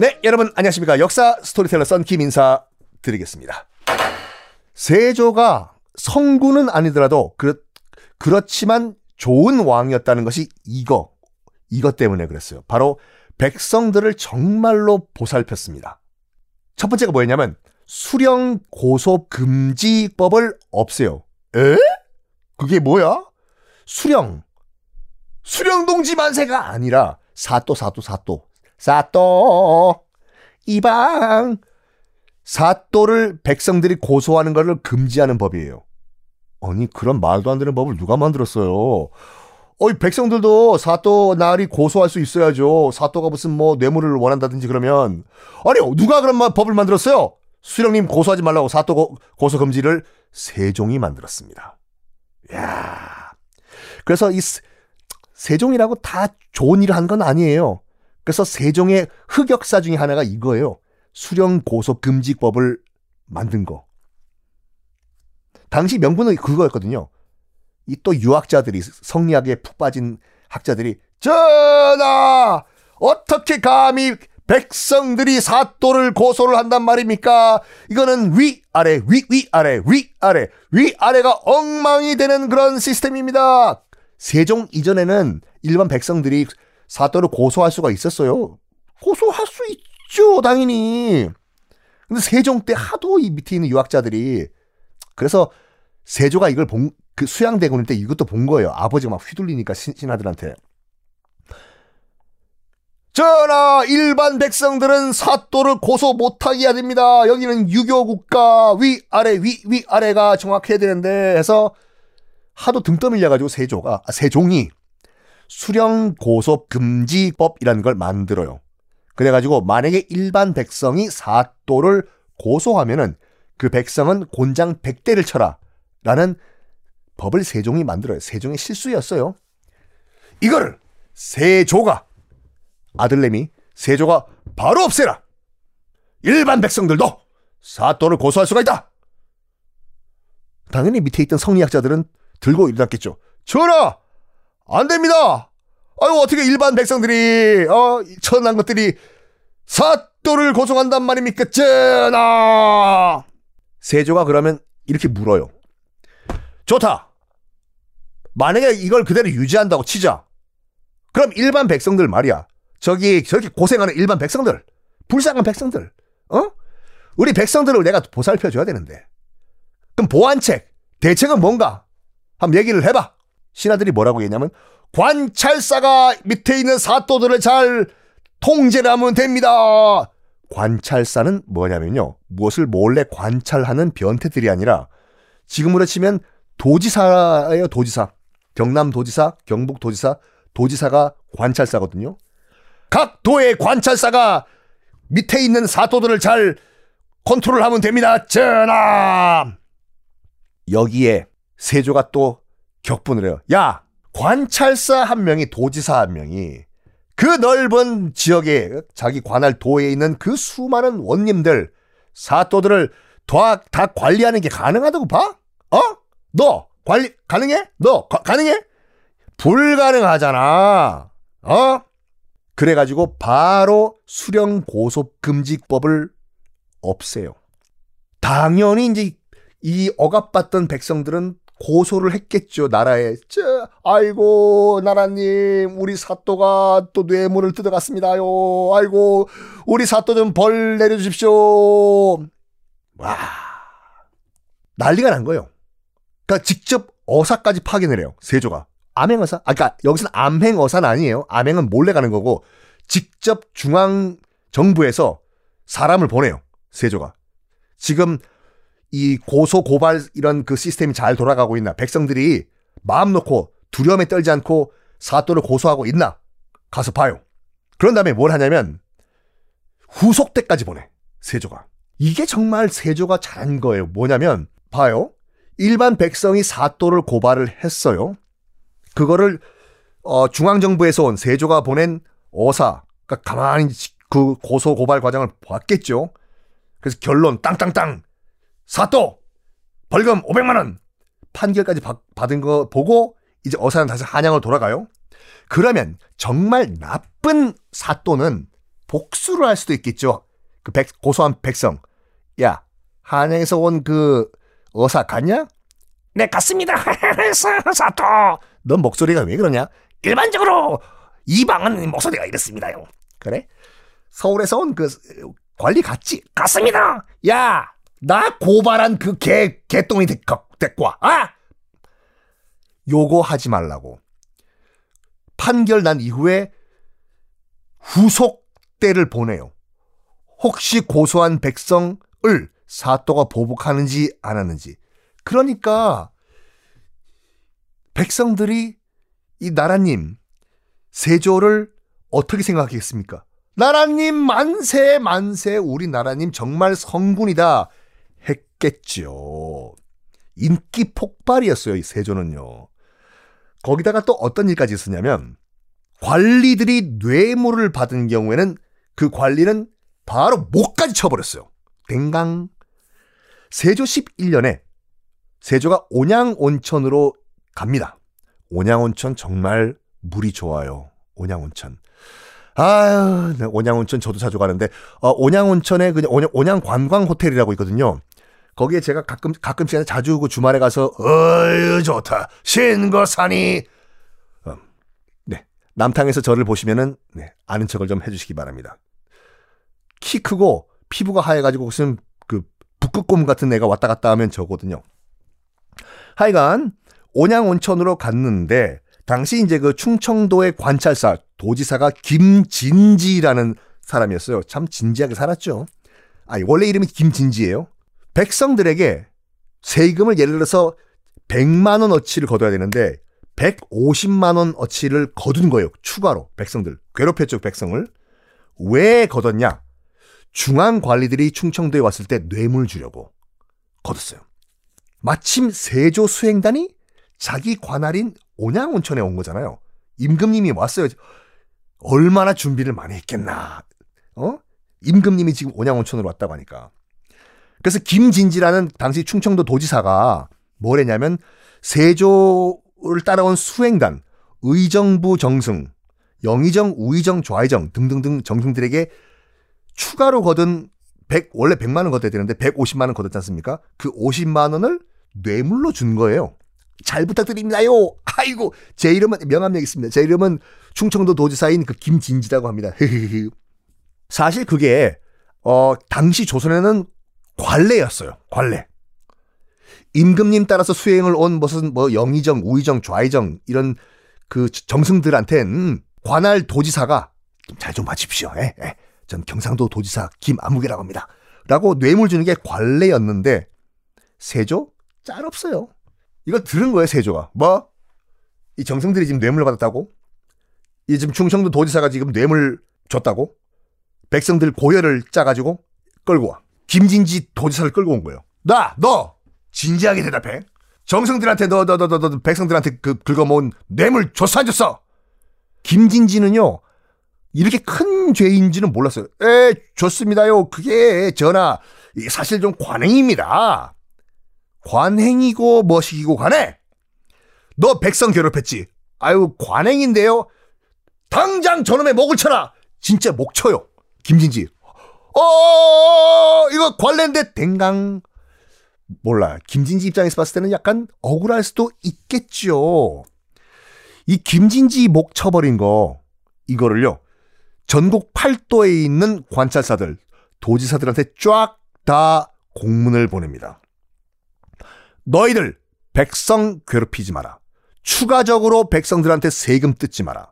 네, 여러분 안녕하십니까. 역사 스토리텔러 썬킴 인사 드리겠습니다. 세조가 성군은 아니더라도 그렇, 그렇지만 좋은 왕이었다는 것이 이거, 이것 때문에 그랬어요. 바로 백성들을 정말로 보살폈습니다. 첫 번째가 뭐였냐면 수령 고소 금지법을 없애요. 에? 그게 뭐야? 수령. 수령 동지 만세가 아니라 사또 사또 사또 사또 이방 사또를 백성들이 고소하는 것을 금지하는 법이에요. 아니 그런 말도 안 되는 법을 누가 만들었어요? 어이 백성들도 사또 날이 고소할 수 있어야죠. 사또가 무슨 뭐 뇌물을 원한다든지 그러면 아니 누가 그런 법을 만들었어요? 수령님 고소하지 말라고 사또 고소 금지를 세종이 만들었습니다. 야 그래서 이 세종이라고 다 좋은 일을 한 건 아니에요. 그래서 세종의 흑역사 중에 하나가 이거예요. 수령 고소 금지법을 만든 거. 당시 명분은 그거였거든요. 이 또 유학자들이 성리학에 푹 빠진 학자들이 전하 어떻게 감히 백성들이 사또를 고소를 한단 말입니까? 이거는 위 아래 위 위 아래 위 아래 위 아래가 엉망이 되는 그런 시스템입니다. 세종 이전에는 일반 백성들이 사또를 고소할 수가 있었어요. 고소할 수 있죠, 당연히. 근데 세종 때 하도 이 밑에 있는 유학자들이 그래서 세조가 이걸 본, 그 수양대군일 때 이것도 본 거예요. 아버지가 막 휘둘리니까 신, 신하들한테. 전하, 일반 백성들은 사또를 고소 못하게 해야 됩니다. 여기는 유교 국가 위아래 위 위아래가 정확해야 되는데 해서 하도 등 떠밀려가지고 세조가 아, 세종이 수령 고소 금지법이라는 걸 만들어요. 그래가지고 만약에 일반 백성이 사또를 고소하면은 그 백성은 곤장 100대를 쳐라 라는 법을 세종이 만들어요. 세종의 실수였어요. 이거를 세조가 아들내미 세조가 바로 없애라. 일반 백성들도 사또를 고소할 수가 있다. 당연히 밑에 있던 성리학자들은 들고 일어났겠죠. 전하, 안 됩니다. 아유 어떻게 일반 백성들이 어 천한 것들이 사또를 고소한단 말입니까? 전하. 세조가 그러면 이렇게 물어요. 좋다. 만약에 이걸 그대로 유지한다고 치자. 그럼 일반 백성들 말이야. 저기 저렇게 고생하는 일반 백성들, 불쌍한 백성들, 어? 우리 백성들을 내가 보살펴 줘야 되는데. 그럼 보완책, 대책은 뭔가? 한번 얘기를 해봐. 신하들이 뭐라고 했냐면 관찰사가 밑에 있는 사또들을 잘 통제를 하면 됩니다. 관찰사는 뭐냐면요. 무엇을 몰래 관찰하는 변태들이 아니라 지금으로 치면 도지사예요, 도지사. 경남 도지사, 경북 도지사, 도지사가 관찰사거든요. 각 도의 관찰사가 밑에 있는 사또들을 잘 컨트롤하면 됩니다. 전하! 여기에 세조가 또 격분을 해요. 야, 관찰사 한 명이 도지사 한 명이 그 넓은 지역에 자기 관할 도에 있는 그 수많은 원님들 사또들을 다, 다 관리하는 게 가능하다고 봐? 어? 너 관리 가능해? 너 가, 가능해? 불가능하잖아. 어? 그래가지고 바로 수령 고소 금지법을 없애요. 당연히 이제 이 억압받던 백성들은 고소를 했겠죠, 나라에. 저, 아이고, 나라님, 우리 사또가 또 뇌물을 뜯어갔습니다요. 아이고, 우리 사또 좀 벌 내려주십시오. 와. 난리가 난 거예요. 그러니까 직접 어사까지 파견을 해요, 세조가. 암행어사? 아, 그러니까 여기서는 암행어사는 아니에요. 암행은 몰래 가는 거고, 직접 중앙 정부에서 사람을 보내요, 세조가. 지금 이 고소 고발 이런 그 시스템이 잘 돌아가고 있나 백성들이 마음 놓고 두려움에 떨지 않고 사또를 고소하고 있나 가서 봐요. 그런 다음에 뭘 하냐면 후속 때까지 보내 세조가 이게 정말 세조가 잘한 거예요. 뭐냐면 봐요. 일반 백성이 사또를 고발을 했어요. 그거를 어, 중앙정부에서 온 세조가 보낸 어사 그러니까 가만히 그 고소 고발 과정을 봤겠죠. 그래서 결론 땅땅땅 사또 벌금 500만 원 판결까지 받, 받은 거 보고 이제 어사는 다시 한양으로 돌아가요. 그러면 정말 나쁜 사또는 복수를 할 수도 있겠죠. 그 백, 고소한 백성. 야, 한양에서 온 그 어사 갔냐? 네, 갔습니다. 사토. 넌 목소리가 왜 그러냐? 일반적으로 이방은 목소리가 이렇습니다요. 그래? 서울에서 온 그 관리 갔지? 갔습니다. 야, 나 고발한 그 개, 개똥이 와. 아! 요거 하지 말라고. 판결 난 이후에 후속대를 보내요. 혹시 고소한 백성을 사또가 보복하는지 안 하는지. 그러니까 백성들이 이 나라님 세조를 어떻게 생각하겠습니까? 나라님 만세 만세 우리 나라님 정말 성군이다 했겠죠. 인기 폭발이었어요 이 세조는요. 거기다가 또 어떤 일까지 있었냐면 관리들이 뇌물을 받은 경우에는 그 관리는 바로 목까지 쳐버렸어요. 댕강. 세조 11년에 세조가 온양온천으로 갑니다. 온양온천 정말 물이 좋아요. 온양온천. 아유, 네, 온양온천 저도 자주 가는데, 어, 온양온천에 그냥 온양, 온양 관광 호텔이라고 있거든요. 거기에 제가 가끔, 가끔씩 자주 그 주말에 가서, 어유 좋다. 신거산이. 어, 네. 남탕에서 저를 보시면은, 네. 아는 척을 좀 해주시기 바랍니다. 키 크고, 피부가 하얘가지고 무슨 그 북극곰 같은 애가 왔다 갔다 하면 저거든요. 하여간, 온양 온천으로 갔는데, 당시 이제 그 충청도의 관찰사, 도지사가 김진지라는 사람이었어요. 참 진지하게 살았죠. 아, 원래 이름이 김진지예요. 백성들에게 세금을 예를 들어서 100만 원 어치를 거둬야 되는데 150만 원 어치를 거둔 거예요. 추가로 백성들 괴롭혔죠 백성을 왜 거뒀냐? 중앙 관리들이 충청도에 왔을 때 뇌물 주려고 거뒀어요. 마침 세조 수행단이 자기 관할인 온양온천에 온 거잖아요. 임금님이 왔어요. 얼마나 준비를 많이 했겠나. 어? 임금님이 지금 온양온천으로 왔다고 하니까. 그래서 김진지라는 당시 충청도 도지사가 뭘 했냐면 세조를 따라온 수행단, 의정부 정승, 영의정, 우의정, 좌의정 등등등 정승들에게 추가로 거둔 100, 원래 100만 원 거둬야 되는데 150만 원 거뒀지 않습니까? 그 50만 원을 뇌물로 준 거예요. 잘 부탁드립니다요. 아이고, 제 이름은 명함력 있습니다. 제 이름은 충청도 도지사인 그 김진지라고 합니다. 사실 그게 어 당시 조선에는 관례였어요. 관례. 임금님 따라서 수행을 온 무슨 뭐 영의정, 우의정, 좌의정 이런 그 정승들한텐 관할 도지사가 잘좀 봐주십시오. 예, 예. 전 경상도 도지사 김아무개라고 합니다. 라고 뇌물 주는 게 관례였는데 세조 짤 없어요. 이걸 들은 거예요, 세조가. 뭐? 이 정승들이 지금 뇌물 받았다고? 이 지금 충청도 도지사가 지금 뇌물 줬다고? 백성들 고혈을 짜가지고 끌고 와. 김진지 도지사를 끌고 온 거예요. 나, 너! 진지하게 대답해. 정승들한테 너, 너, 너, 너, 너 백성들한테 그 긁어모은 뇌물 줬어, 안 줬어? 김진지는요, 이렇게 큰 죄인지는 몰랐어요. 에, 좋습니다요. 그게 전하, 사실 좀 관행입니다. 관행이고 뭐시기고 관해. 너 백성 괴롭혔지. 아유 관행인데요. 당장 저놈의 목을 쳐라. 진짜 목 쳐요. 김진지. 어 이거 관례인데 댕강. 몰라. 김진지 입장에서 봤을 때는 약간 억울할 수도 있겠죠. 이 김진지 목 쳐버린 거 이거를요. 전국 팔도에 있는 관찰사들, 도지사들한테 쫙 다 공문을 보냅니다. 너희들 백성 괴롭히지 마라. 추가적으로 백성들한테 세금 뜯지 마라.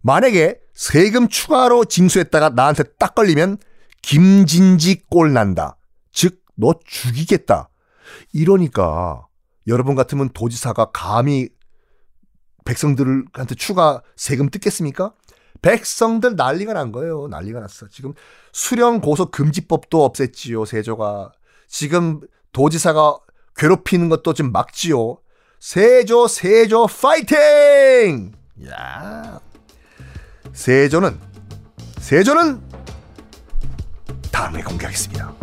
만약에 세금 추가로 징수했다가 나한테 딱 걸리면 김진지 꼴 난다. 즉, 너 죽이겠다. 이러니까 여러분 같으면 도지사가 감히 백성들한테 추가 세금 뜯겠습니까? 백성들 난리가 난 거예요. 난리가 났어. 지금 수령 고소 금지법도 없앴지요, 세조가. 지금 도지사가 괴롭히는 것도 좀 막지요. 세조, 세조, 파이팅! 야 세조는, 세조는 다음에 공개하겠습니다.